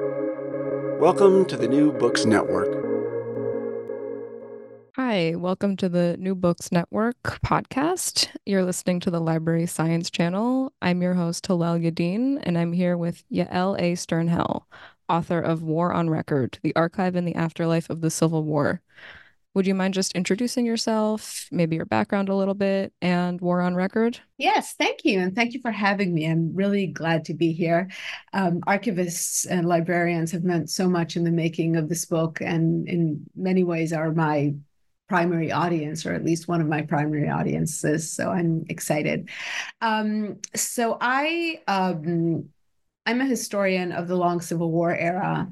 Welcome to the New Books Network. Hi, welcome to the New Books Network podcast. You're listening to the Library Science Channel. I'm your host, Hallel Yadin, and I'm here with Yael A. Sternhell, author of War on Record The Archive and the Afterlife of the Civil War. Would you mind just introducing yourself, maybe your background a little bit, and War on Record? Yes, thank you. And thank you for having me. I'm really glad to be here. Um, archivists and librarians have meant so much in the making of this book, and in many ways are my primary audience, or at least one of my primary audiences. So I'm excited. Um, so I. Um, I'm a historian of the long Civil War era,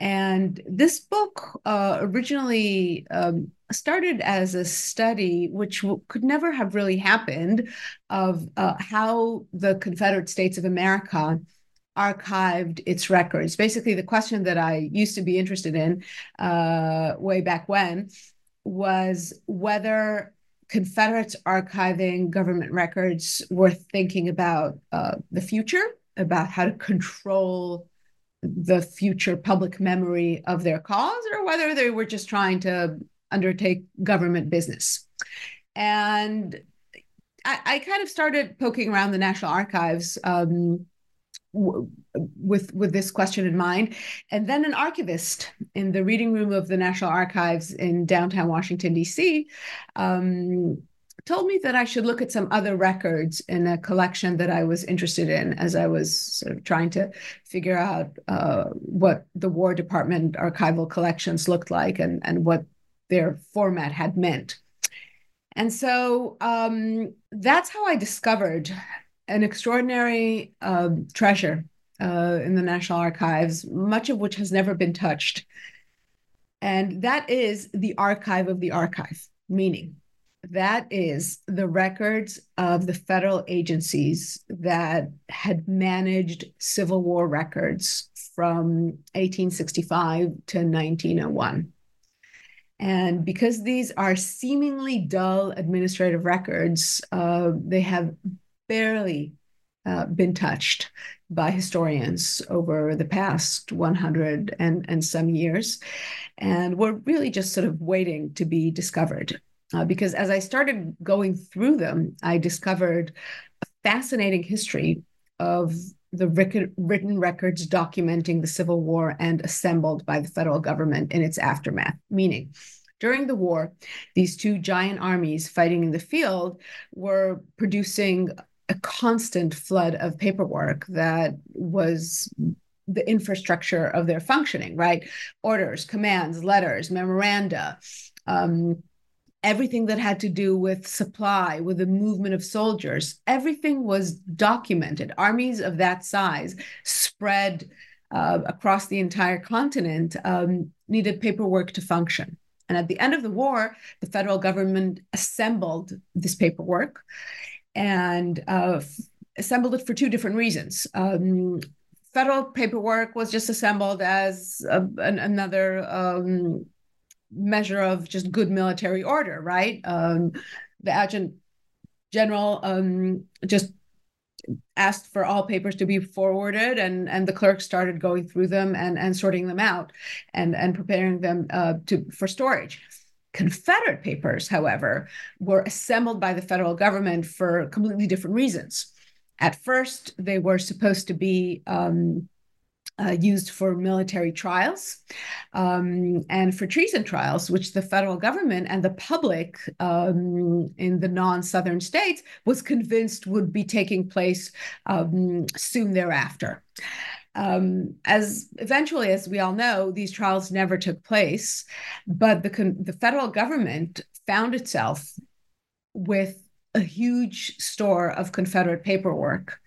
and this book uh, originally um, started as a study, which w- could never have really happened, of uh, how the Confederate States of America archived its records. Basically, the question that I used to be interested in uh, way back when was whether Confederates archiving government records were thinking about uh, the future, about how to control the future public memory of their cause or whether they were just trying to undertake government business. And I, I kind of started poking around the National Archives um, w- with with this question in mind, and then an archivist in the reading room of the National Archives in downtown Washington D.C. Um, told me that I should look at some other records in a collection that I was interested in as I was sort of trying to figure out uh, what the War Department archival collections looked like and, and what their format had meant. And so um, that's how I discovered an extraordinary uh, treasure uh, in the National Archives, much of which has never been touched. And that is the archive of the archive, meaning that is the records of the federal agencies that had managed Civil War records from 1865 to 1901. And because these are seemingly dull administrative records, uh, they have barely uh, been touched by historians over the past 100 and, and some years. And we're really just sort of waiting to be discovered. Uh, because as I started going through them, I discovered a fascinating history of the written records documenting the Civil War and assembled by the federal government in its aftermath. Meaning, during the war, these two giant armies fighting in the field were producing a constant flood of paperwork that was the infrastructure of their functioning, right? Orders, commands, letters, memoranda. Um, everything that had to do with supply, with the movement of soldiers, everything was documented. Armies of that size spread uh, across the entire continent um, needed paperwork to function. And at the end of the war, the federal government assembled this paperwork and uh, assembled it for two different reasons. Um, federal paperwork was just assembled as a, an, another um, measure of just good military order, right? Um, the adjutant general um, just asked for all papers to be forwarded, and and the clerk started going through them and and sorting them out, and and preparing them uh, to for storage. Confederate papers, however, were assembled by the federal government for completely different reasons. At first, they were supposed to be um, uh, used for military trials um, and for treason trials, which the federal government and the public um, in the non Southern states was convinced would be taking place um, soon thereafter. Um, as eventually, as we all know, these trials never took place, but the, the federal government found itself with a huge store of Confederate paperwork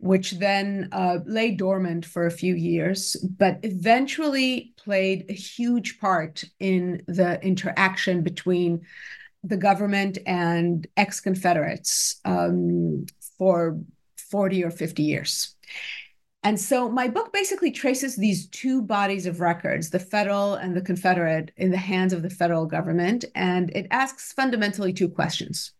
which then uh, lay dormant for a few years, but eventually played a huge part in the interaction between the government and ex Confederates um, for 40 or 50 years. And so my book basically traces these two bodies of records, the federal and the Confederate, in the hands of the federal government. And it asks fundamentally two questions.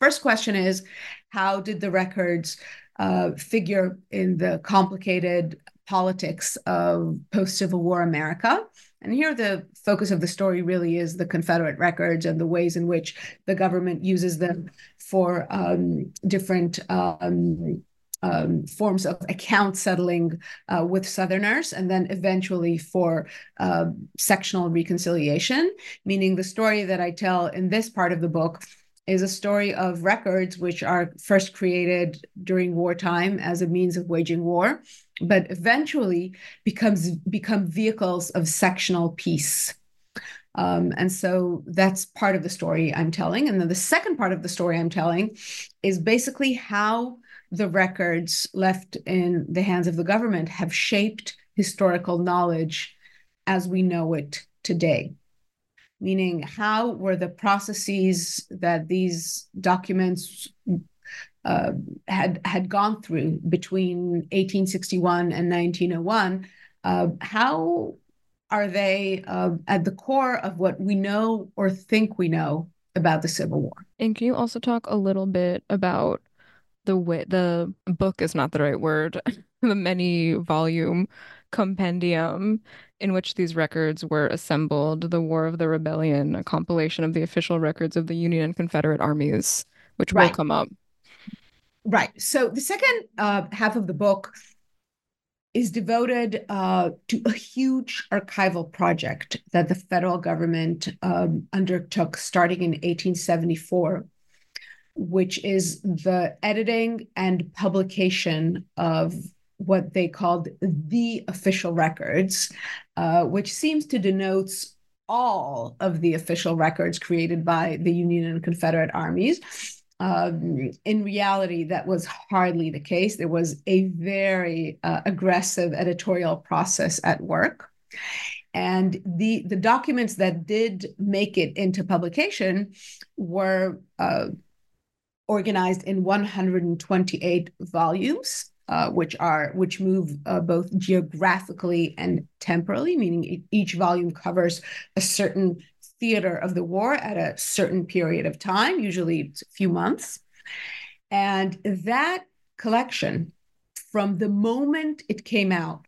First question is How did the records uh, figure in the complicated politics of post Civil War America. And here, the focus of the story really is the Confederate records and the ways in which the government uses them for um, different um, um, forms of account settling uh, with Southerners, and then eventually for uh, sectional reconciliation, meaning the story that I tell in this part of the book is a story of records which are first created during wartime as a means of waging war, but eventually becomes become vehicles of sectional peace. Um, and so that's part of the story I'm telling. And then the second part of the story I'm telling is basically how the records left in the hands of the government have shaped historical knowledge as we know it today. Meaning, how were the processes that these documents uh, had had gone through between 1861 and 1901? Uh, how are they uh, at the core of what we know or think we know about the Civil War? And can you also talk a little bit about the way the book is not the right word, the many volume compendium in which these records were assembled, The War of the Rebellion, a compilation of the official records of the Union and Confederate armies, which right. will come up. Right. So the second uh, half of the book is devoted uh, to a huge archival project that the federal government um, undertook starting in 1874 which is the editing and publication of what they called the official records, uh, which seems to denote all of the official records created by the Union and Confederate armies. Um, in reality, that was hardly the case. There was a very uh, aggressive editorial process at work. And the, the documents that did make it into publication were uh, organized in 128 volumes. Uh, which are which move uh, both geographically and temporally, meaning each volume covers a certain theater of the war at a certain period of time, usually a few months. And that collection, from the moment it came out,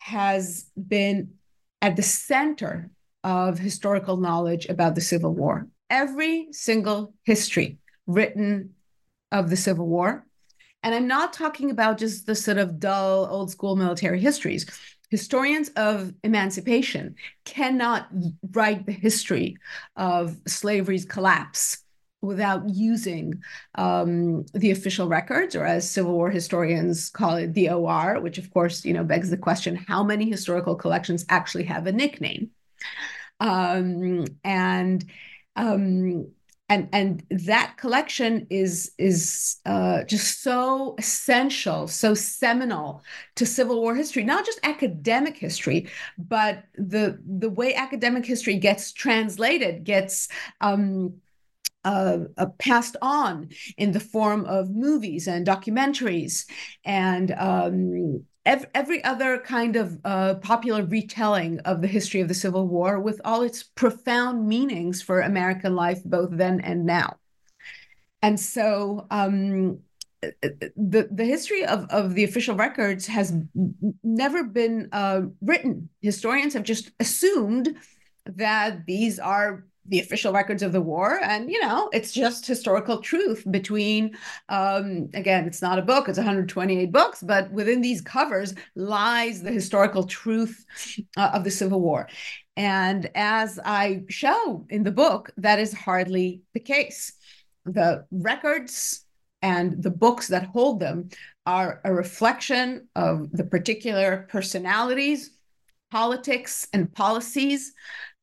has been at the center of historical knowledge about the Civil War. Every single history written of the Civil War. And I'm not talking about just the sort of dull old school military histories. Historians of emancipation cannot write the history of slavery's collapse without using um, the official records, or as Civil War historians call it, the OR, which of course, you know, begs the question: How many historical collections actually have a nickname? Um, and um, and and that collection is is uh, just so essential, so seminal to Civil War history, not just academic history, but the the way academic history gets translated, gets um, uh, uh, passed on in the form of movies and documentaries and um, every other kind of uh, popular retelling of the history of the Civil War with all its profound meanings for American life, both then and now. And so um, the, the history of, of the official records has never been uh, written. Historians have just assumed that these are the official records of the war. And you know it's just historical truth between um, again it's not a book it's 128 books but within these covers lies the historical truth uh, of the civil war. And as i show in the book that is hardly the case. The records and the books that hold them are a reflection of the particular personalities politics and policies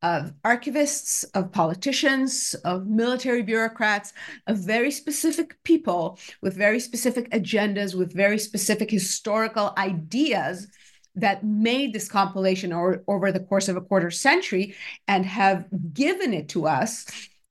of archivists, of politicians, of military bureaucrats, of very specific people with very specific agendas, with very specific historical ideas that made this compilation or, over the course of a quarter century and have given it to us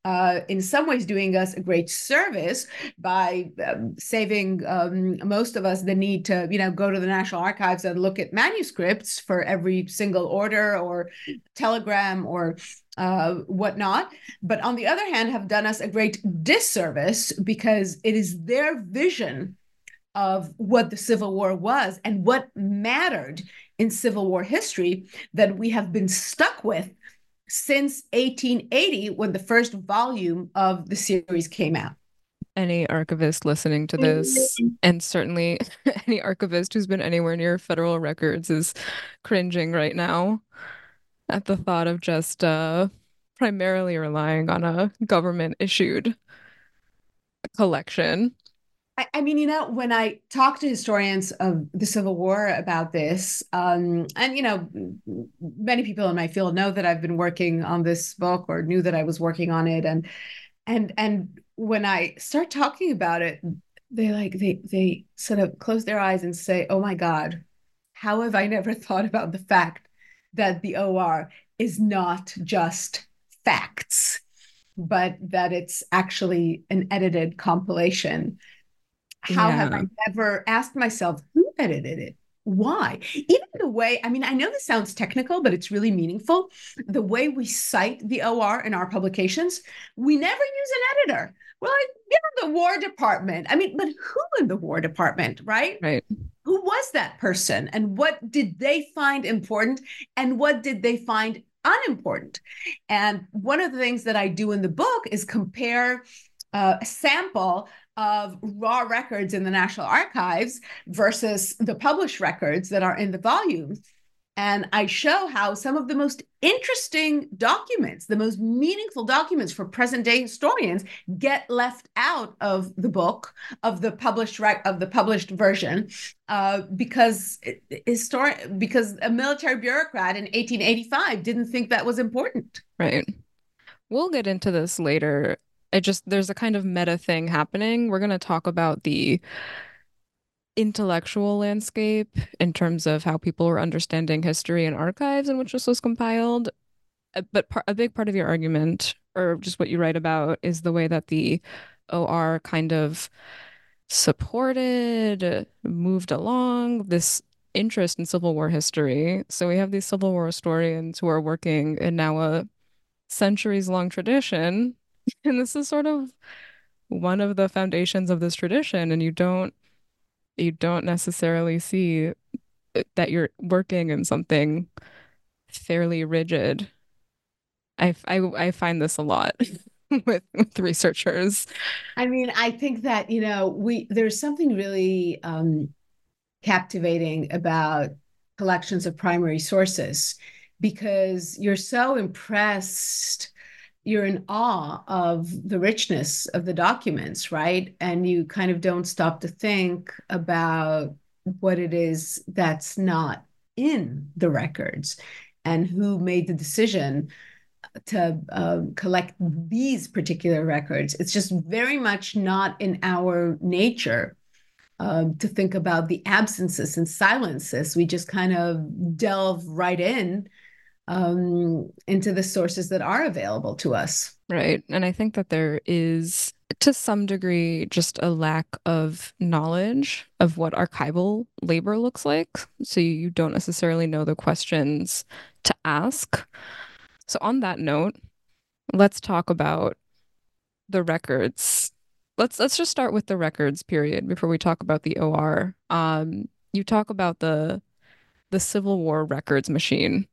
uh, in some ways doing us a great service by um, saving um, most of us the need to you know go to the national archives and look at manuscripts for every single order or telegram or uh, whatnot. But on the other hand have done us a great disservice because it is their vision of what the Civil War was and what mattered in Civil War history that we have been stuck with since 1880 when the first volume of the series came out. Any archivist listening to this, and certainly any archivist who's been anywhere near federal records, is cringing right now at the thought of just uh, primarily relying on a government issued collection. I, I, mean, you know, when I talk to historians of the Civil War about this, um, and you know, many people in my field know that I've been working on this book or knew that I was working on it, and and and when I start talking about it, they like they they sort of close their eyes and say, "Oh my God, how have I never thought about the fact that the OR is not just facts, but that it's actually an edited compilation?" How yeah. have I ever asked myself who edited it? Why? Even the way, I mean, I know this sounds technical, but it's really meaningful. The way we cite the OR in our publications, we never use an editor. You know, the War Department. I mean, but who in the War Department, right? Right. Who was that person and what did they find important and what did they find unimportant? And one of the things that I do in the book is compare uh, a sample of raw records in the National Archives versus the published records that are in the volumes. And I show how some of the most interesting documents, the most meaningful documents for present day historians, get left out of the book of the published rec- of the published version, uh, because historic because a military bureaucrat in 1885 didn't think that was important. Right. We'll get into this later it just there's a kind of meta thing happening. We're going to talk about the intellectual landscape in terms of how people are understanding history and archives in which this was compiled. Uh, but par- a big part of your argument, or just what you write about, is the way that the OR kind of supported, moved along this interest in Civil War history. So we have these Civil War historians who are working in now a centuries long tradition and this is sort of one of the foundations of this tradition and you don't you don't necessarily see that you're working in something fairly rigid. I i, I find this a lot with with researchers. I mean i think that you know we there's something really um captivating about collections of primary sources because you're so impressed you're in awe of the richness of the documents, right? And you kind of don't stop to think about what it is that's not in the records and who made the decision to uh, collect these particular records. It's just very much not in our nature uh, to think about the absences and silences. We just kind of delve right in um, into the sources that are available to us. Right. And I think that there is, to some degree, just a lack of knowledge of what archival labor looks like. So you don't necessarily know the questions to ask. So, on that note, let's talk about the records. Let's let's just start with the records period before we talk about the OR. Um, you talk about the the Civil War records machine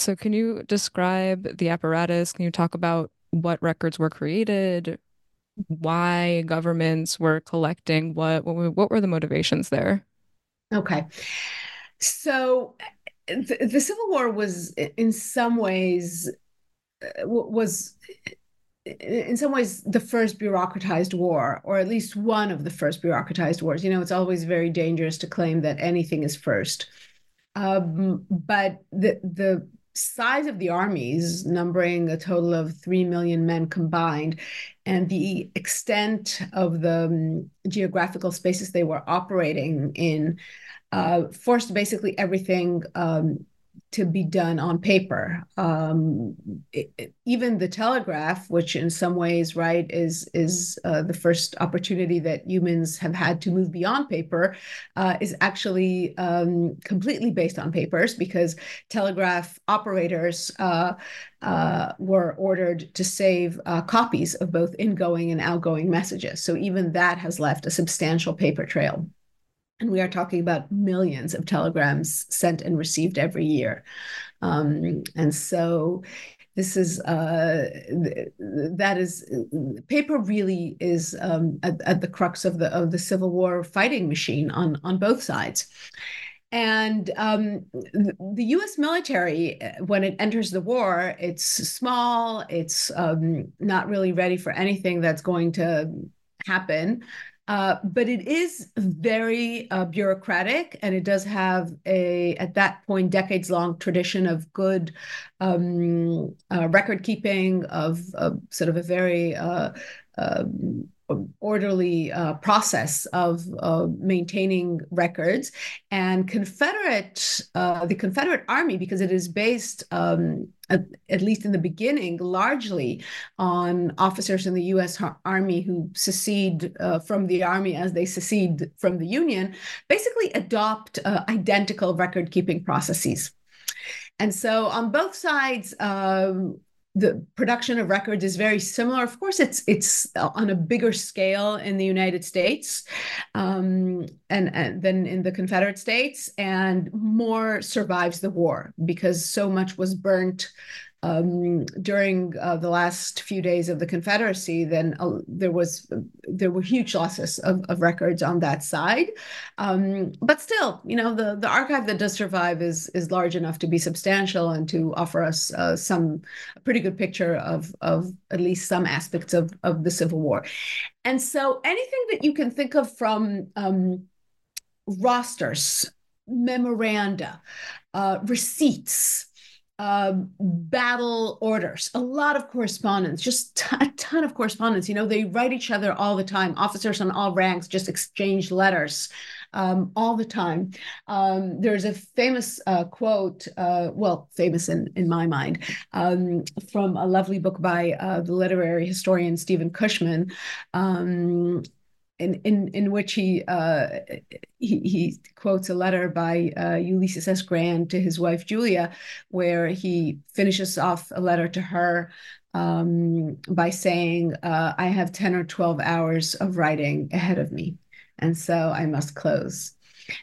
so, can you describe the apparatus? Can you talk about what records were created, why governments were collecting what? What, were the motivations there? Okay. So, the, the Civil War was, in some ways, uh, was in some ways the first bureaucratized war or at least one of the first bureaucratized wars you know it's always very dangerous to claim that anything is first um, but the the size of the armies, numbering a total of 3 million men combined, and the extent of the um, geographical spaces they were operating in, uh, forced basically everything um, to be done on paper. Um, it, it, even the telegraph, which in some ways, right, is is uh, the first opportunity that humans have had to move beyond paper, uh, is actually um, completely based on papers because telegraph operators uh, uh were ordered to save uh, copies of both ingoing and outgoing messages. So even that has left a substantial paper trail. And we are talking about millions of telegrams sent and received every year. Um, and so this is uh, that is paper really is um, at, at, the crux of the of the Civil War fighting machine on on both sides. And um, the U.S. military, when it enters the war, it's small. It's um, not really ready for anything that's going to happen. Uh, but it is very uh, bureaucratic, and it does have a, at that point, decades long tradition of good um, uh, record keeping, of, of, sort of a very uh, um, orderly uh, process of uh, maintaining records. And Confederate, uh, the Confederate Army, because it is based, um, at, at, least in the beginning, largely on officers in the U.S. Army who secede uh, from the Army as they secede from the Union, basically adopt uh, identical record keeping processes. And so on both sides, um, the production of records is very similar. Of course, it's it's on a bigger scale in the United States um, and, and than in the Confederate States, and more survives the war because so much was burnt um, during uh, the last few days of the Confederacy, then uh, there was there were huge losses of, of records on that side. Um, but still, you know, the the archive that does survive is is large enough to be substantial and to offer us uh, some a pretty good picture of of at least some aspects of of the Civil War. And so, anything that you can think of from um, rosters, memoranda, uh, receipts um, battle orders, a lot of correspondence, just t- a ton of correspondence. You know, they write each other all the time. Officers on all ranks just exchange letters um, all the time. Um, there's a famous uh, quote, uh, well, famous in, in my mind, um, from a lovely book by uh, the literary historian Stephen Cushman. In, in, in which he, uh, he, he quotes a letter by uh, Ulysses S. Grant to his wife Julia, where he finishes off a letter to her um, by saying, uh, "I have ten or twelve hours of writing ahead of me, and so I must close."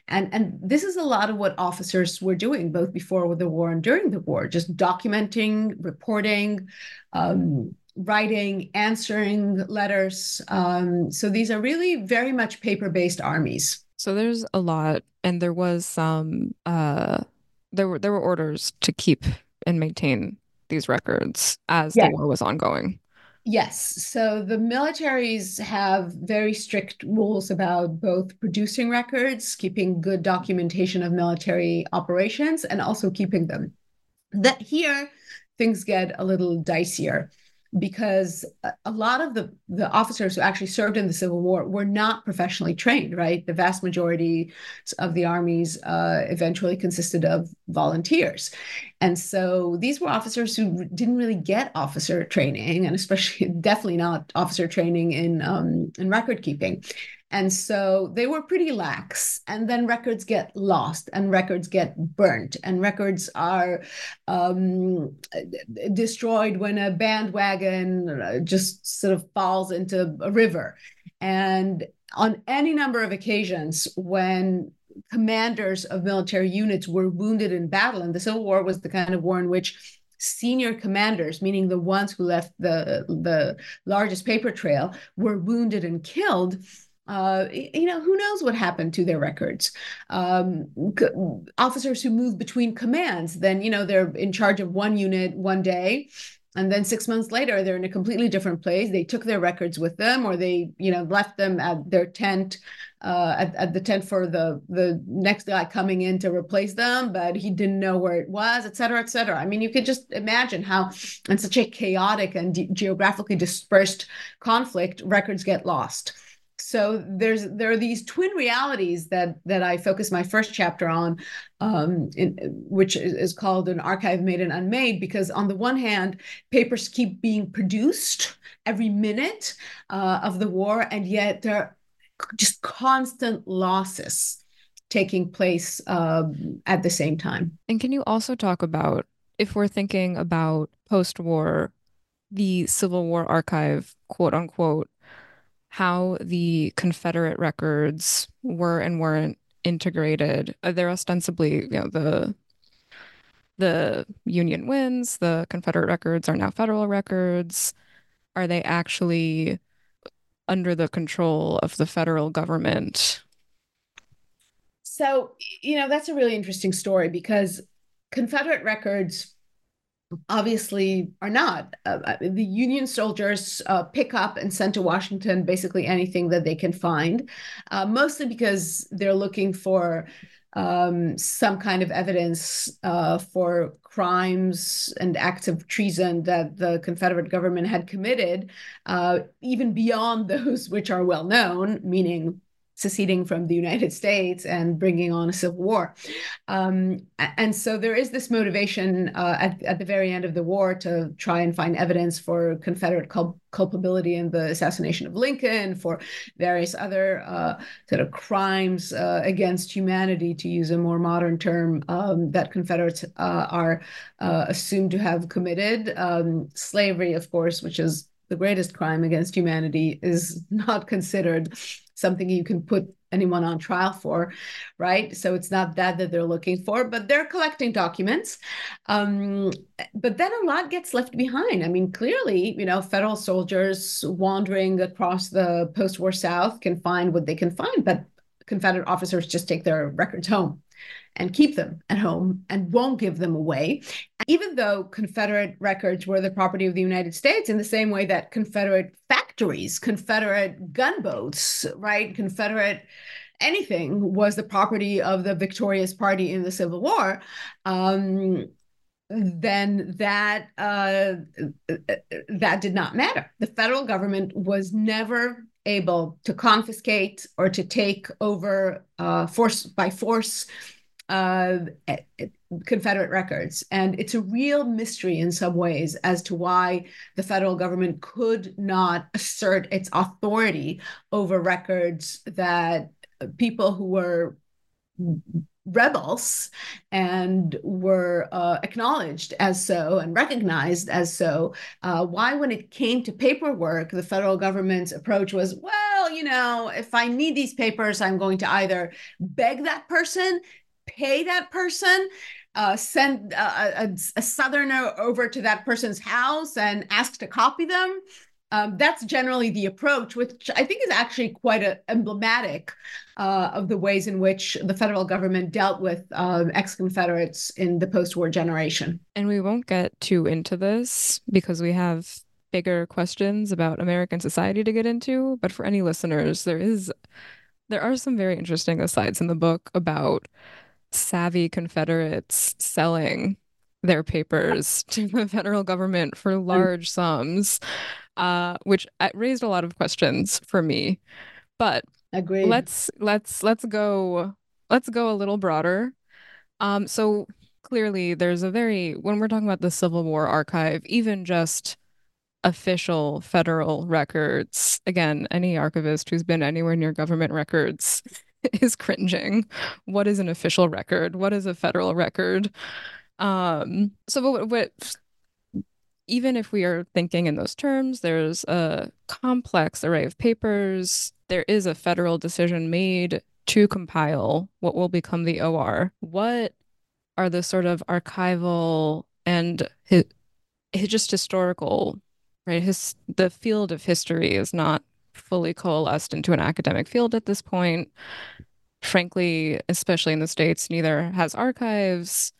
And and this is a lot of what officers were doing both before the war and during the war, just documenting, reporting. Um, writing, answering letters. Um, so these are really very much paper based armies. So there's a lot, and there was some. Uh, there were there were orders to keep and maintain these records as yes. the war was ongoing. Yes. So the militaries have very strict rules about both producing records, keeping good documentation of military operations, and also keeping them. That here things get a little dicier because a lot of the, the officers who actually served in the Civil War were not professionally trained, right? The vast majority of the armies uh, eventually consisted of volunteers. And so these were officers who didn't really get officer training, and especially definitely not officer training in, um, in record keeping. And so they were pretty lax. And then records get lost and records get burnt and records are um, destroyed when a bandwagon uh, just sort of falls into a river. And on any number of occasions, when commanders of military units were wounded in battle, and the Civil War was the kind of war in which senior commanders, meaning the ones who left the, the largest paper trail, were wounded and killed uh, you know, who knows what happened to their records? Um, officers who move between commands, then, you know, they're in charge of one unit one day. And then six months later, they're in a completely different place. They took their records with them, or they, you know, left them at their tent, uh, at, at the tent for the the next guy coming in to replace them, but he didn't know where it was, et cetera, et cetera. I mean, you could just imagine how, in such a chaotic and geographically dispersed conflict, records get lost. So there's there are these twin realities that that I focus my first chapter on, um, in, which is called an archive made and unmade. Because on the one hand, papers keep being produced every minute uh, of the war, and yet there are just constant losses taking place um, at the same time. And can you also talk about if we're thinking about post-war, the Civil War archive, quote unquote how the Confederate records were and weren't integrated. Uh, they're ostensibly, you know, the the Union wins, the Confederate records are now federal records. Are they actually under the control of the federal government? So, you know, that's a really interesting story because Confederate records obviously are not. Uh, uh, the Union soldiers uh, pick up and send to Washington basically anything that they can find, uh, mostly because they're looking for um, some kind of evidence uh, for crimes and acts of treason that the Confederate government had committed, uh, even beyond those which are well known, meaning seceding from the United States and bringing on a civil war. Um, and so there is this motivation uh, at, at the very end of the war to try and find evidence for Confederate cul- culpability in the assassination of Lincoln, for various other uh, sort of crimes uh, against humanity, to use a more modern term, um, that Confederates uh, are uh, assumed to have committed. Um, slavery, of course, which is the greatest crime against humanity, is not considered something you can put anyone on trial for, right? So it's not that that they're looking for, but they're collecting documents. Um, but then a lot gets left behind. I mean, clearly, you know, federal soldiers wandering across the post-war South can find what they can find, but Confederate officers just take their records home and keep them at home and won't give them away. Even though Confederate records were the property of the United States, in the same way that Confederate factories, Confederate gunboats, right, Confederate anything was the property of the victorious party in the Civil War. Um, then that uh, that did not matter. The federal government was never able to confiscate or to take over uh, force by force uh, Confederate records. And it's a real mystery in some ways as to why the federal government could not assert its authority over records that people who were rebels and were uh, acknowledged as so and recognized as so. Uh, why, when it came to paperwork, the federal government's approach was, well, you know, if I need these papers, I'm going to either beg that person, pay that person, uh, send a, a, a, southerner over to that person's house and ask to copy them. Um, that's generally the approach, which I think is actually quite a, emblematic uh, of the ways in which the federal government dealt with um, ex Confederates in the post war generation. And we won't get too into this because we have bigger questions about American society to get into. But for any listeners, there is there are some very interesting asides in the book about savvy Confederates selling their papers to the federal government for large sums, uh, which uh, raised a lot of questions for me. But Agreed. let's let's let's go let's go a little broader. Um, so clearly, there's a very when we're talking about the Civil War archive, even just official federal records. Again, any archivist who's been anywhere near government records is cringing. What is an official record? What is a federal record? Um, so what, what even if we are thinking in those terms, there's a complex array of papers. There is a federal decision made to compile what will become the OR. What are the sort of archival and hi- just historical, right? His the field of history is not fully coalesced into an academic field at this point. Frankly, especially in the States, neither has archives.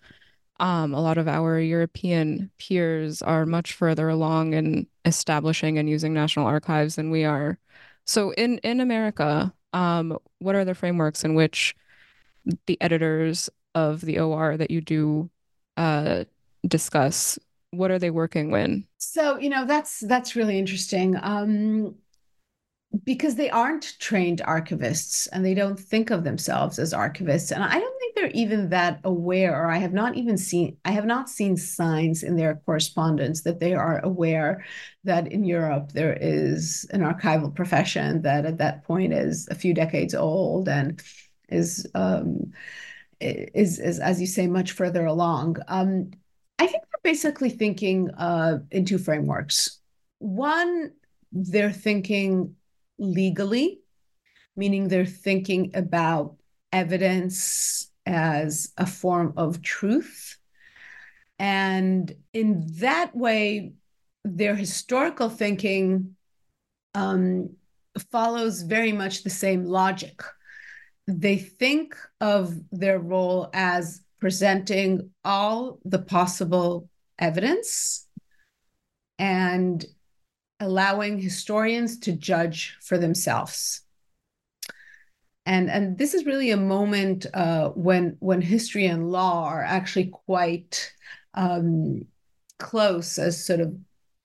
Um, a lot of our European peers are much further along in establishing and using national archives than we are. So in in America, um, what are the frameworks in which the editors of the OR that you do uh, discuss what are they working with so you know that's that's really interesting um because they aren't trained archivists and they don't think of themselves as archivists. And i don't think they're even that aware or i have not even seen i have not seen signs in their correspondence that they are aware that in europe there is an archival profession that at that point is a few decades old and is um, is, is as you say much further along. Um, i think they're basically thinking uh, in two frameworks. One they're thinking legally, meaning they're thinking about evidence as a form of truth. And in that way, their historical thinking um, follows very much the same logic. They think of their role as presenting all the possible evidence and allowing historians to judge for themselves. And, and this is really a moment uh, when when history and law are actually quite um, close as sort of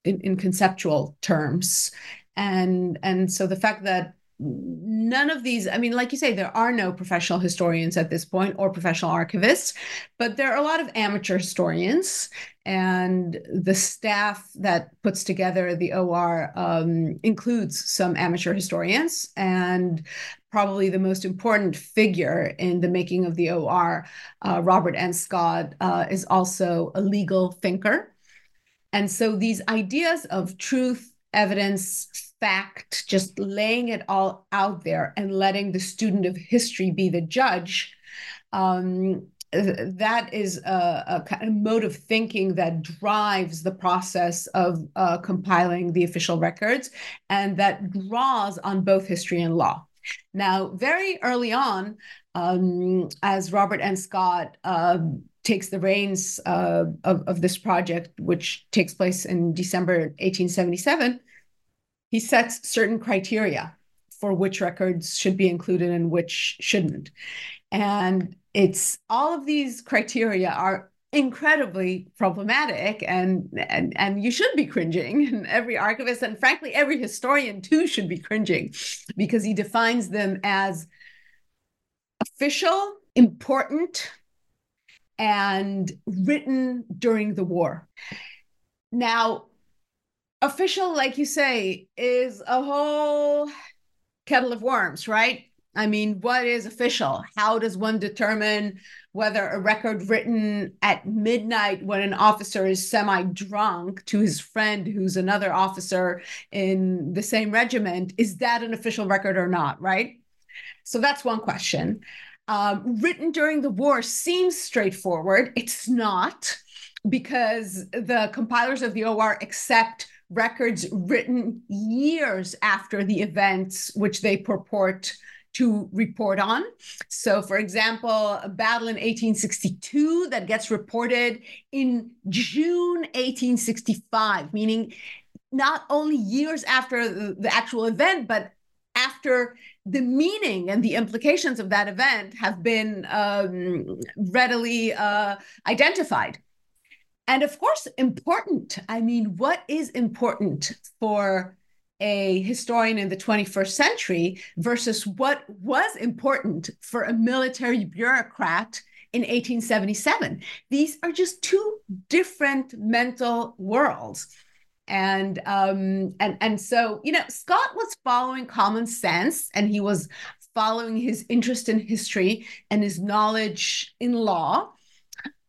in, in conceptual terms. And and so the fact that none of these i mean like you say there are no professional historians at this point or professional archivists but there are a lot of amateur historians. And the staff that puts together the or um, includes some amateur historians and probably the most important figure in the making of the or uh, robert n. Scott uh, is also a legal thinker. And so these ideas of truth evidence fact, just laying it all out there and letting the student of history be the judge, um, that is a, a, kind of mode of thinking that drives the process of uh, compiling the official records and that draws on both history and law. Now, very early on, um, as Robert N. Scott uh, takes the reins uh, of, of this project, which takes place in December 1877, he sets certain criteria for which records should be included and which shouldn't. And it's all of these criteria are incredibly problematic and and and you should be cringing and every archivist and frankly every historian too should be cringing because he defines them as official important and written during the war now official, like you say, is a whole kettle of worms, right? I mean, what is official? How does one determine whether a record written at midnight when an officer is semi drunk to his friend who's another officer in the same regiment, is that an official record or not, right? So that's one question. Um, written during the war seems straightforward. It's not because the compilers of the OR accept records written years after the events which they purport to report on. So, for example, a battle in 1862 that gets reported in June 1865, meaning not only years after the, the actual event, but after the meaning and the implications of that event have been um, readily uh, identified. And of course important. I mean what is important for a historian in the 21st century versus what was important for a military bureaucrat in 1877 these are just two different mental worlds and um and and so you know scott was following common sense and he was following his interest in history and his knowledge in law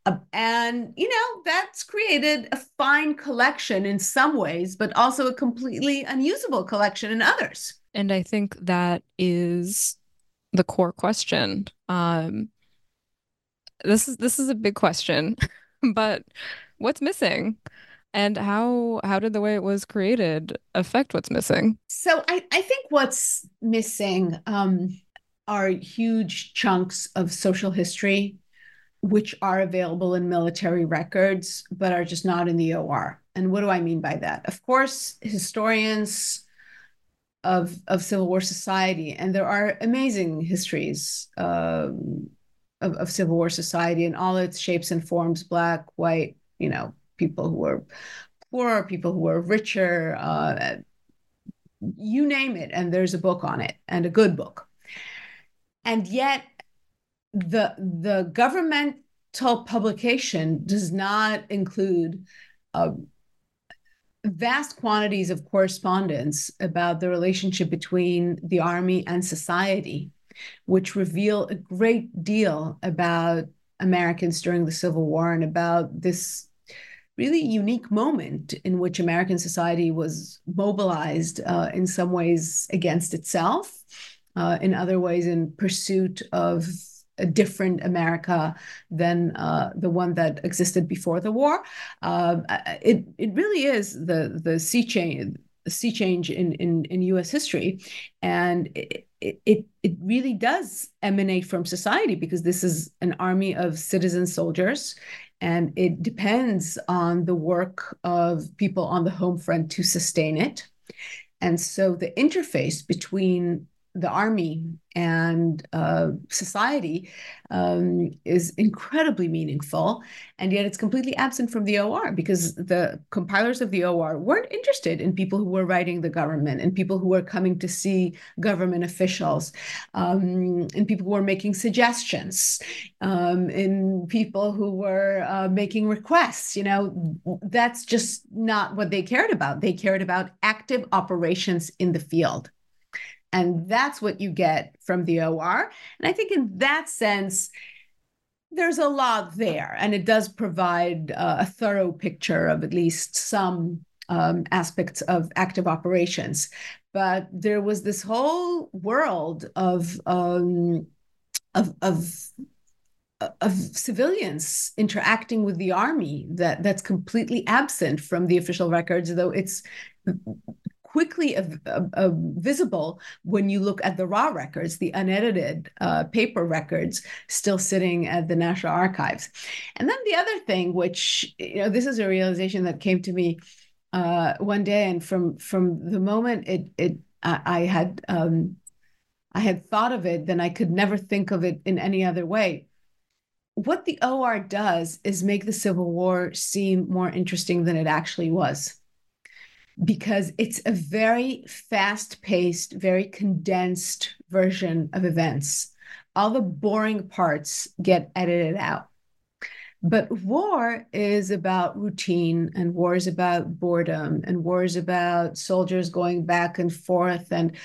uh, and, you know, that's created a fine collection in some ways, but also a completely unusable collection in others. And I think that is the core question. Um, this is this is a big question, but what's missing? And how how did the way it was created affect what's missing? So I, I think what's missing um, are huge chunks of social history which are available in military records, but are just not in the OR. And what do I mean by that? Of course, historians of, of Civil War society, and there are amazing histories um, of, of Civil War society in all its shapes and forms black, white, you know, people who were poor, people who were richer, uh, you name it, and there's a book on it, and a good book. And yet, the the governmental publication does not include uh, vast quantities of correspondence about the relationship between the army and society, which reveal a great deal about Americans during the Civil War and about this really unique moment in which American society was mobilized uh, in some ways against itself, uh, in other ways in pursuit of a different America than uh, the one that existed before the war. Uh, it it really is the the sea change sea change in in, in U.S. history, and it, it it really does emanate from society because this is an army of citizen soldiers. And it depends on the work of people on the home front to sustain it. And so the interface between the army and uh, society um, is incredibly meaningful. And yet it's completely absent from the OR because the compilers of the OR weren't interested in people who were writing the government and people who were coming to see government officials um, and people who were making suggestions um, and people who were uh, making requests. You know, that's just not what they cared about. They cared about active operations in the field. And that's what you get from the OR. And I think in that sense, there's a lot there, and it does provide uh, a thorough picture of at least some um, aspects of active operations. But there was this whole world of um, of, of of civilians interacting with the army that that's completely absent from the official records though it's quickly visible when you look at the raw records, the unedited uh, paper records still sitting at the National Archives. And then the other thing, which, you know, this is a realization that came to me uh, one day, and from from the moment it it I, I had um, I had thought of it, then I could never think of it in any other way. What the OR does is make the Civil War seem more interesting than it actually was because it's a very fast paced, very condensed version of events. All the boring parts get edited out. But war is about routine, and war is about boredom, and war is about soldiers going back and forth and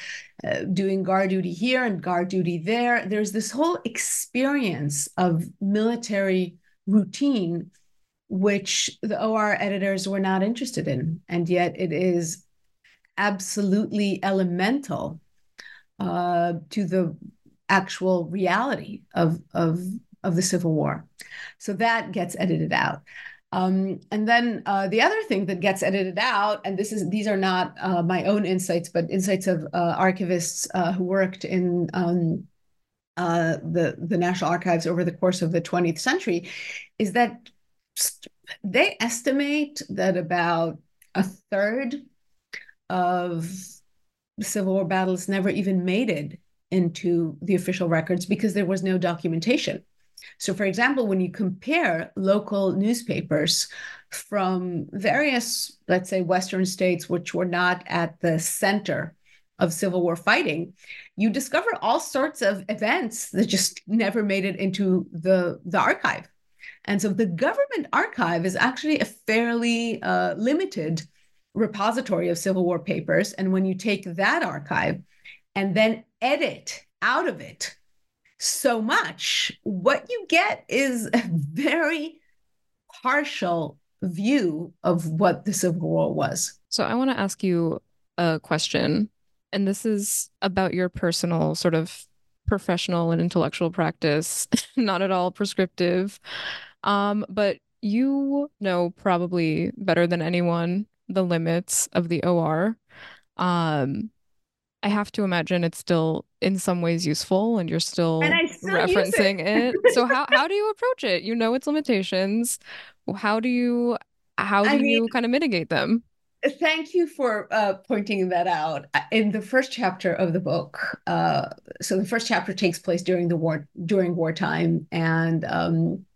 uh, doing guard duty here and guard duty there. There's this whole experience of military routine which the OR editors were not interested in. And yet it is absolutely elemental uh, to the actual reality of, of, of the Civil War. So that gets edited out. Um, and then uh, the other thing that gets edited out, and this is these are not uh, my own insights, but insights of uh, archivists uh, who worked in um, uh, the the National Archives over the course of the 20th century, is that they estimate that about a third of Civil War battles never even made it into the official records because there was no documentation. So, for example, when you compare local newspapers from various, let's say, Western states, which were not at the center of Civil War fighting, you discover all sorts of events that just never made it into the, the archive. And so the government archive is actually a fairly uh, limited repository of Civil War papers. And when you take that archive and then edit out of it so much, what you get is a very partial view of what the Civil War was. So I want to ask you a question. And this is about your personal sort of professional and intellectual practice, not at all prescriptive. Um, but you know probably better than anyone the limits of the OR. Um, I have to imagine it's still in some ways useful and you're still, and still referencing it. it. so how how do you approach it? You know its limitations. How do you how do I mean, you kind of mitigate them? Thank you for uh, pointing that out. In the first chapter of the book, uh, so the first chapter takes place during the war during wartime, and um,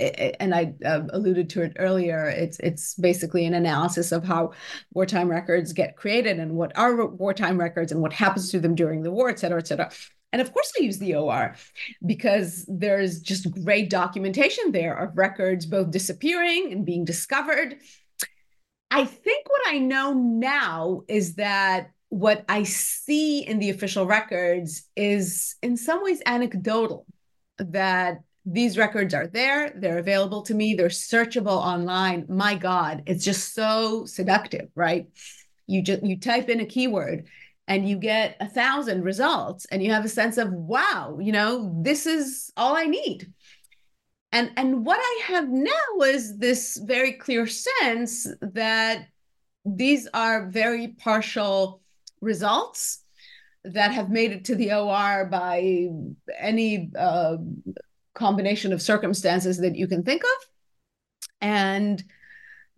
and I uh, alluded to it earlier. It's it's basically an analysis of how wartime records get created and what are wartime records and what happens to them during the war, et cetera, et cetera. And of course, I use the OR because there's just great documentation there of records both disappearing and being discovered. I think what I know now is that what I see in the official records is in some ways anecdotal, that these records are there, they're available to me, they're searchable online. My God, it's just so seductive, right? You just you type in a keyword and you get a thousand results and you have a sense of wow, you know, this is all I need. And and what I have now is this very clear sense that these are very partial results that have made it to the OR by any uh, combination of circumstances that you can think of. And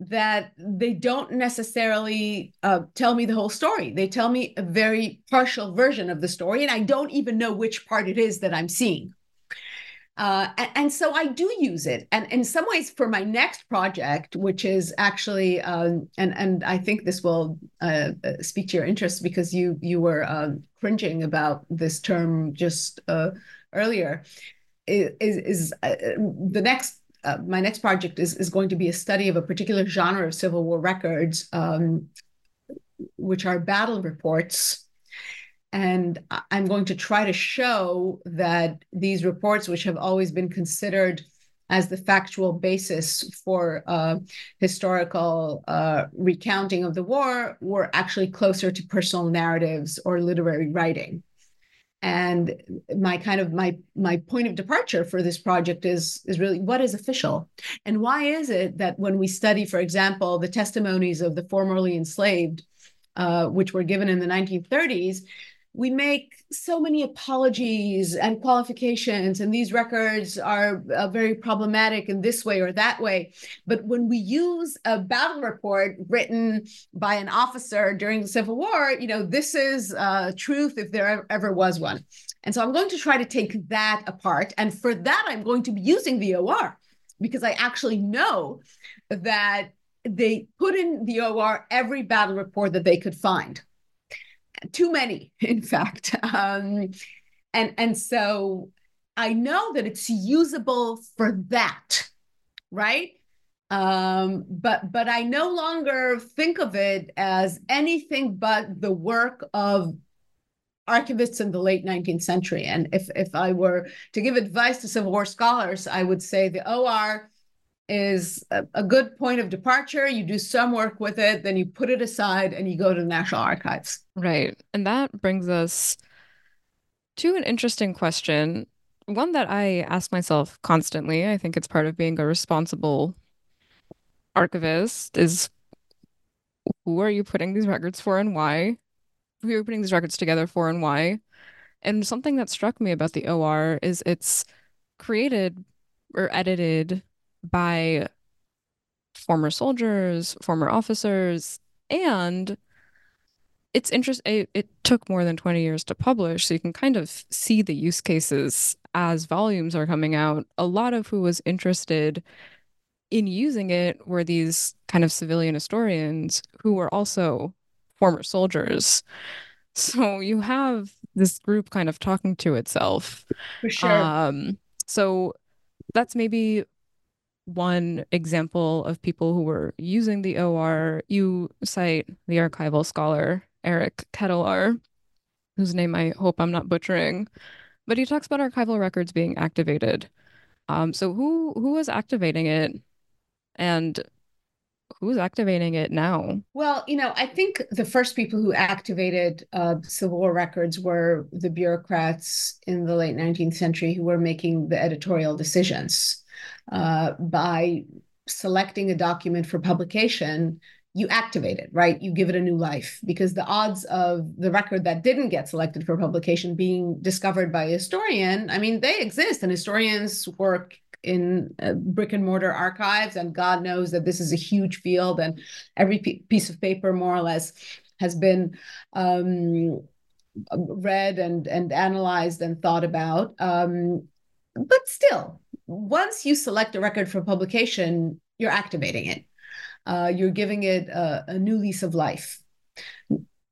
that they don't necessarily uh, tell me the whole story. They tell me a very partial version of the story, and I don't even know which part it is that I'm seeing. Uh, and, and, so I do use it, and in some ways, for my next project, which is actually, um, and and I think this will uh, uh speak to your interest because you you were um, cringing about this term just uh, earlier. Is is uh, the next uh, my next project is is going to be a study of a particular genre of Civil War records, um, which are battle reports and I'm going to try to show that these reports, which have always been considered as the factual basis for uh, historical uh, recounting of the war, were actually closer to personal narratives or literary writing. And my kind of my my point of departure for this project is is really what is official, and why is it that when we study, for example, the testimonies of the formerly enslaved, uh, which were given in the 1930s, we make so many apologies and qualifications, and these records are uh, very problematic in this way or that way. But when we use a battle report written by an officer during the Civil War, you know, this is uh, truth if there ever was one. And so I'm going to try to take that apart. And for that, I'm going to be using the OR because I actually know that they put in the OR every battle report that they could find too many, in fact. Um, and and so I know that it's usable for that, right? Um, but but I no longer think of it as anything but the work of archivists in the late 19th century. And if if I were to give advice to Civil War scholars, I would say the OR is a, a, good point of departure. You do some work with it, then you put it aside and you go to the National Archives. Right. And that brings us to an interesting question, one that I ask myself constantly. I think it's part of being a responsible archivist is who are you putting these records for and why? Who are you putting these records together for and why? And something that struck me about the OR is it's created or edited by former soldiers, former officers, and it's interesting. It, it, took more than 20 years to publish, so you can kind of see the use cases as volumes are coming out. A lot of who was interested in using it were these kind of civilian historians who were also former soldiers. So you have this group kind of talking to itself. For sure. Um, so that's maybe one example of people who were using the OR, you cite the archival scholar Eric Ketelaar, whose name I hope I'm not butchering, but he talks about archival records being activated. Um, so who who is activating it, and who's activating it now? Well, you know, I think the first people who activated uh, Civil War records were the bureaucrats in the late 19th century who were making the editorial decisions uh, by selecting a document for publication, you activate it, right? You give it a new life because the odds of the record that didn't get selected for publication being discovered by a historian, I mean, they exist, and historians work in uh, brick and mortar archives, and God knows that this is a huge field, and every piece of paper, more or less, has been um, read and and analyzed and thought about. Um, but still, once you select a record for publication, you're activating it. Uh, you're giving it a, a, new lease of life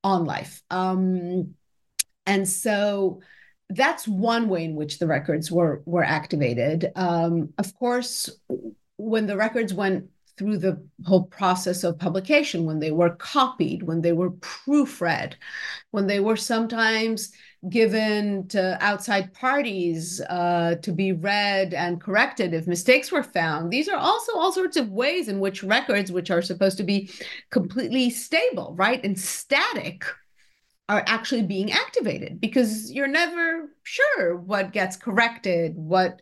on life. Um, and so that's one way in which the records were were activated. Um, of course, when the records went through the whole process of publication, when they were copied, when they were proofread, when they were sometimes given to outside parties uh, to be read and corrected if mistakes were found. These are also all sorts of ways in which records, which are supposed to be completely stable, right, and static, are actually being activated because you're never sure what gets corrected, what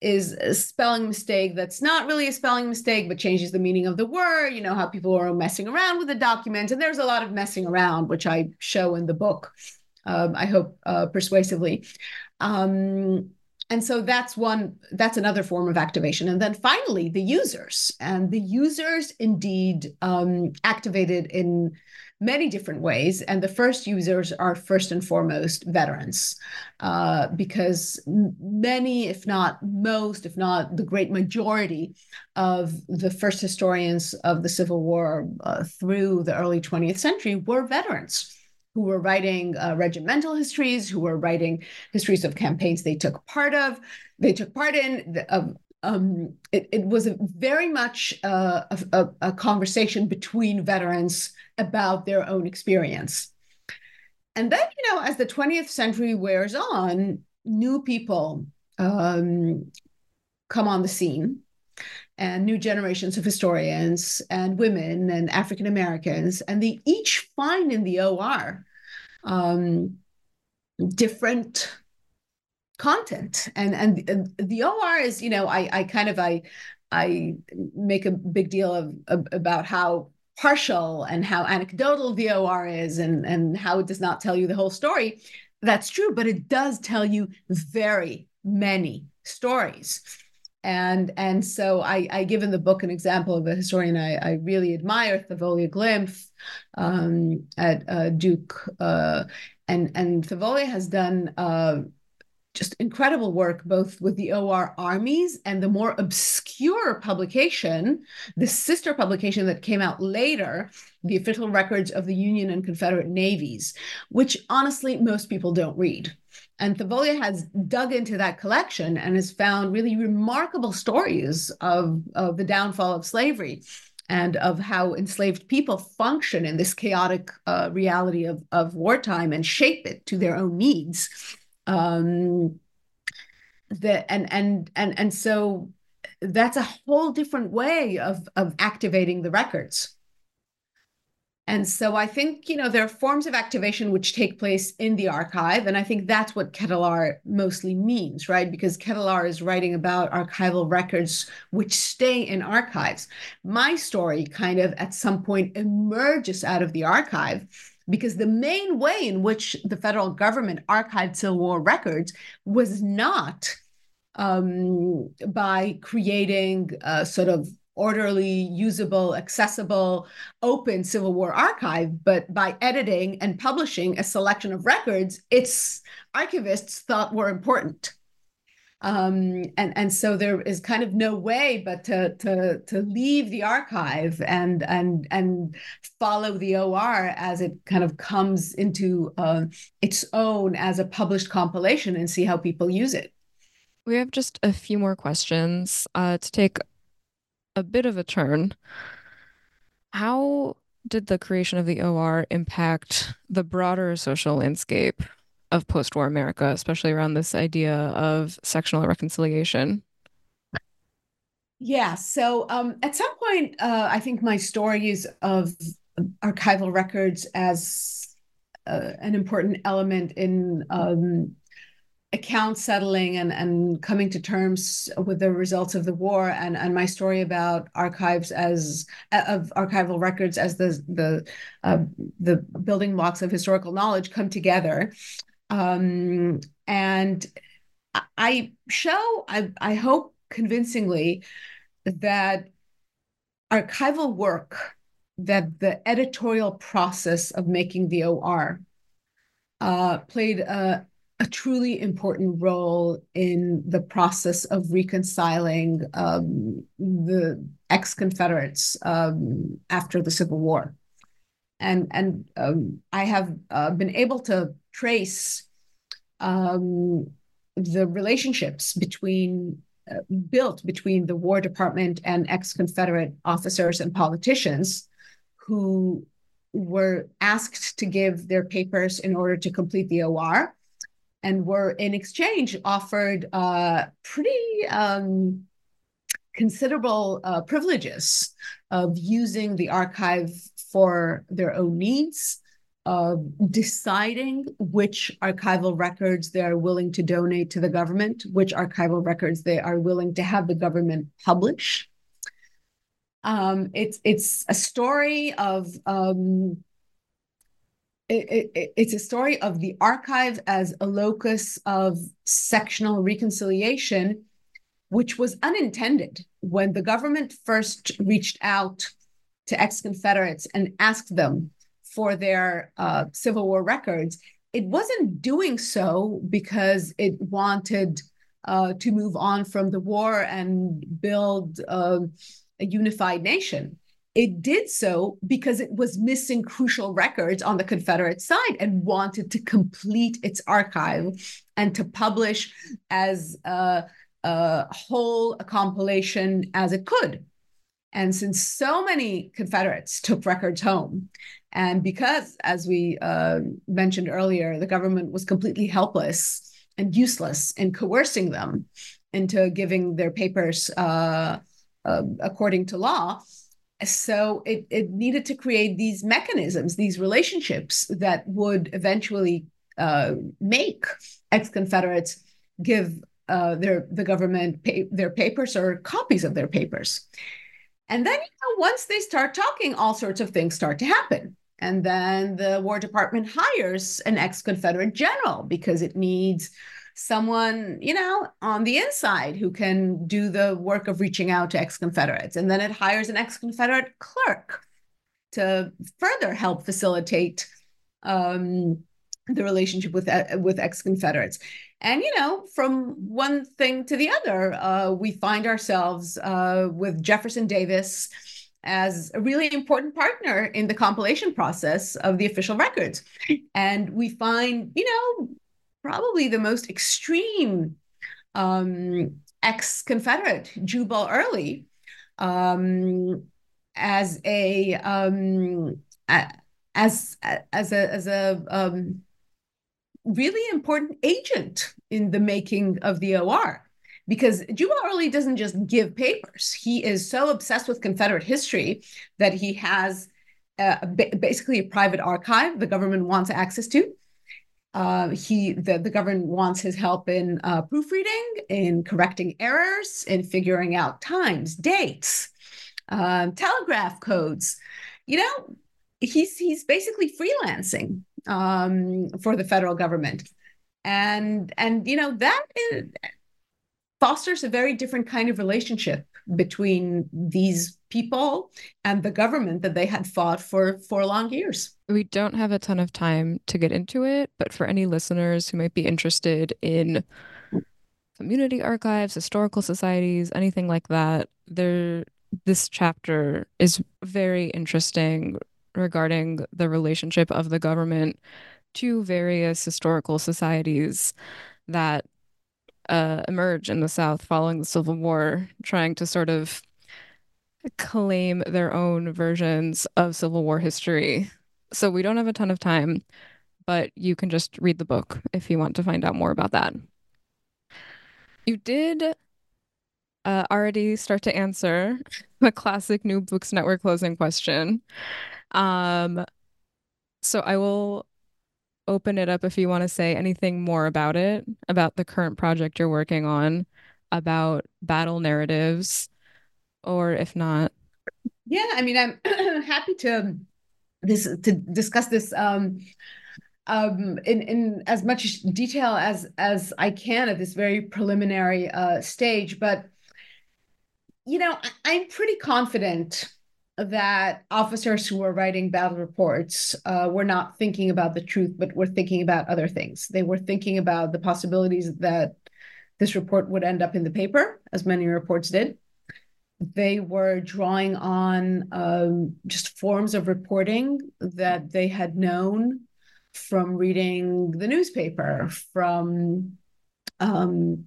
is a spelling mistake that's not really a spelling mistake but changes the meaning of the word you know how people are messing around with the document and there's a lot of messing around which i show in the book um, i hope uh, persuasively. Um, and so that's one that's another form of activation. And then finally the users. And the users indeed um, activated in many different ways. And the first users are first and foremost veterans, uh, because many, if not most, if not the great majority of the first historians of the Civil War uh, through the early 20th century were veterans who were writing uh, regimental histories, who were writing histories of campaigns they took part of, they took part in, um, it, it, was very much uh, a, a, conversation between veterans about their own experience. And then, you know, as the 20th century wears on, new people um, come on the scene and new generations of historians and women and African Americans, and they each find in the OR um, different content. And, and the or is you know i i kind of i i make a big deal of, of about how partial and how anecdotal the or is and and how it does not tell you the whole story. That's true but it does tell you very many stories and and so I, I give in the book an example of a historian I, I really admire, Thavolia Glymph um, at uh, Duke, uh, and and Thavolia has done uh, just incredible work both with the OR armies and the more obscure publication, the sister publication that came out later, the official records of the Union and Confederate navies, which honestly most people don't read. And Thavolia has dug into that collection and has found really remarkable stories of, of the downfall of slavery and of how enslaved people function in this chaotic uh, reality of, of wartime and shape it to their own needs um that and and and and so that's a whole different way of of activating the records and so I think, you know, there are forms of activation which take place in the archive. And I think that's what Ketelaar mostly means, right? Because Ketelaar is writing about archival records which stay in archives. My story kind of at some point emerges out of the archive because the main way in which the federal government archived Civil War records was not um, by creating a sort of orderly, usable, accessible, open Civil War archive, but by editing and publishing a selection of records its archivists thought were important. Um, and and so there is kind of no way but to to to leave the archive and and and follow the OR as it kind of comes into uh, its own as a published compilation and see how people use it. We have just a few more questions uh, to take a bit of a turn. How did the creation of the OR impact the broader social landscape of post-war America, especially around this idea of sectional reconciliation? Yeah. So um, at some point, uh, I think my stories of archival records as uh, an important element in um, account settling and, and coming to terms with the results of the war and, and my story about archives as of archival records as the the uh, the building blocks of historical knowledge come together um, and I show, I, I hope convincingly, that archival work, that the editorial process of making the OR uh, played a, a truly important role in the process of reconciling um, the ex-Confederates um, after the Civil War, and and um, I have uh, been able to trace um, the relationships between uh, built between the War Department and ex-Confederate officers and politicians who were asked to give their papers in order to complete the OR and were in exchange offered uh, pretty um, considerable uh, privileges of using the archive for their own needs, of deciding which archival records they are willing to donate to the government, which archival records they are willing to have the government publish. Um, it's it's a story of um, it, it, it's a story of the archive as a locus of sectional reconciliation, which was unintended when the government first reached out to ex-Confederates and asked them for their uh, Civil War records. It wasn't doing so because it wanted uh, to move on from the war and build. Uh, a unified nation. It did so because it was missing crucial records on the Confederate side and wanted to complete its archive and to publish as a, a whole a compilation as it could. And since so many Confederates took records home, and because, as we uh, mentioned earlier, the government was completely helpless and useless in coercing them into giving their papers uh, uh, according to law. So it, it needed to create these mechanisms, these relationships that would eventually uh, make ex-Confederates give uh, their the government pay, their papers or copies of their papers. And then, you know, once they start talking, all sorts of things start to happen. And then the War Department hires an ex Confederate general because it needs someone, you know, on the inside who can do the work of reaching out to ex Confederates. And then it hires an ex Confederate clerk to further help facilitate um, the relationship with uh, with ex Confederates. And you know, from one thing to the other, uh, we find ourselves uh, with Jefferson Davis as a really important partner in the compilation process of the official records. And we find, you know, probably the most extreme um, ex-Confederate, Jubal Early, um, as a um, as as a as a um, really important agent in the making of the OR. Because Jubal Early doesn't just give papers; he is so obsessed with Confederate history that he has uh, basically a private archive the government wants access to uh, he the, the government wants his help in uh, proofreading, in correcting errors, in figuring out times, dates, um, telegraph codes. You know, he's he's basically freelancing um, for the federal government, and and you know that is, fosters a very different kind of relationship between these people and the government that they had fought for for long years. We don't have a ton of time to get into it, but for any listeners who might be interested in community archives, historical societies, anything like that, there this chapter is very interesting regarding the relationship of the government to various historical societies that uh, emerge in the South following the Civil War, trying to sort of claim their own versions of Civil War history. So we don't have a ton of time, but you can just read the book if you want to find out more about that. You did uh, already start to answer the classic New Books Network closing question. Um, so I will open it up if you want to say anything more about it, about the current project you're working on, about battle narratives, or if not. Yeah, I mean, I'm happy to this to discuss this um, um, in in as much detail as as I can at this very preliminary uh, stage. But you know, I, I'm pretty confident that officers who were writing battle reports uh, were not thinking about the truth, but were thinking about other things. They were thinking about the possibilities that this report would end up in the paper, as many reports did. They were drawing on um, just forms of reporting that they had known from reading the newspaper, from um,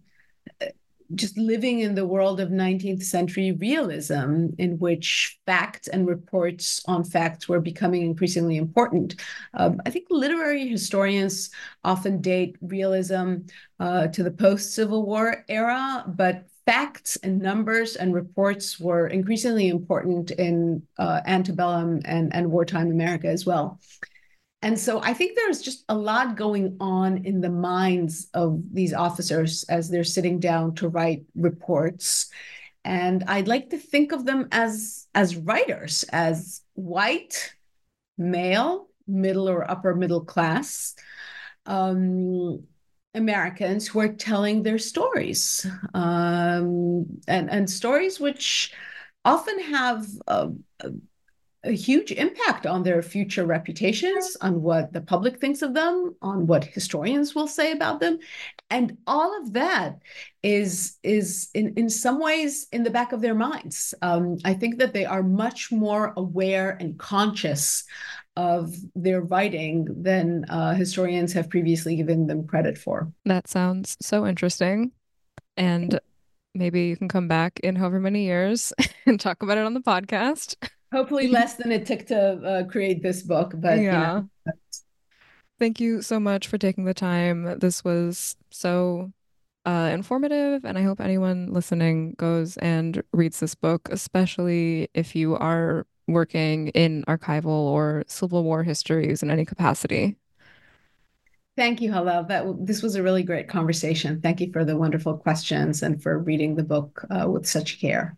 just living in the world of 19th century realism, in which facts and reports on facts were becoming increasingly important. Um, I think literary historians often date realism uh, to the post Civil War era, but facts and numbers and reports were increasingly important in uh, antebellum and, and wartime America as well. And so I think there's just a lot going on in the minds of these officers as they're sitting down to write reports. And I'd like to think of them as as writers, as white, male, middle or upper middle class um, Americans who are telling their stories, um, and and stories which often have. a a huge impact on their future reputations, on what the public thinks of them, on what historians will say about them. And all of that is, is in, in some ways in the back of their minds. Um, I think that they are much more aware and conscious of their writing than uh, historians have previously given them credit for. That sounds so interesting. And maybe you can come back in however many years and talk about it on the podcast. Hopefully, less than it took to uh, create this book, but yeah. You know. Thank you so much for taking the time. This was so uh, informative, and I hope anyone listening goes and reads this book, especially if you are working in archival or Civil War histories in any capacity. Thank you, Hallel. That this was a really great conversation. Thank you for the wonderful questions and for reading the book uh, with such care.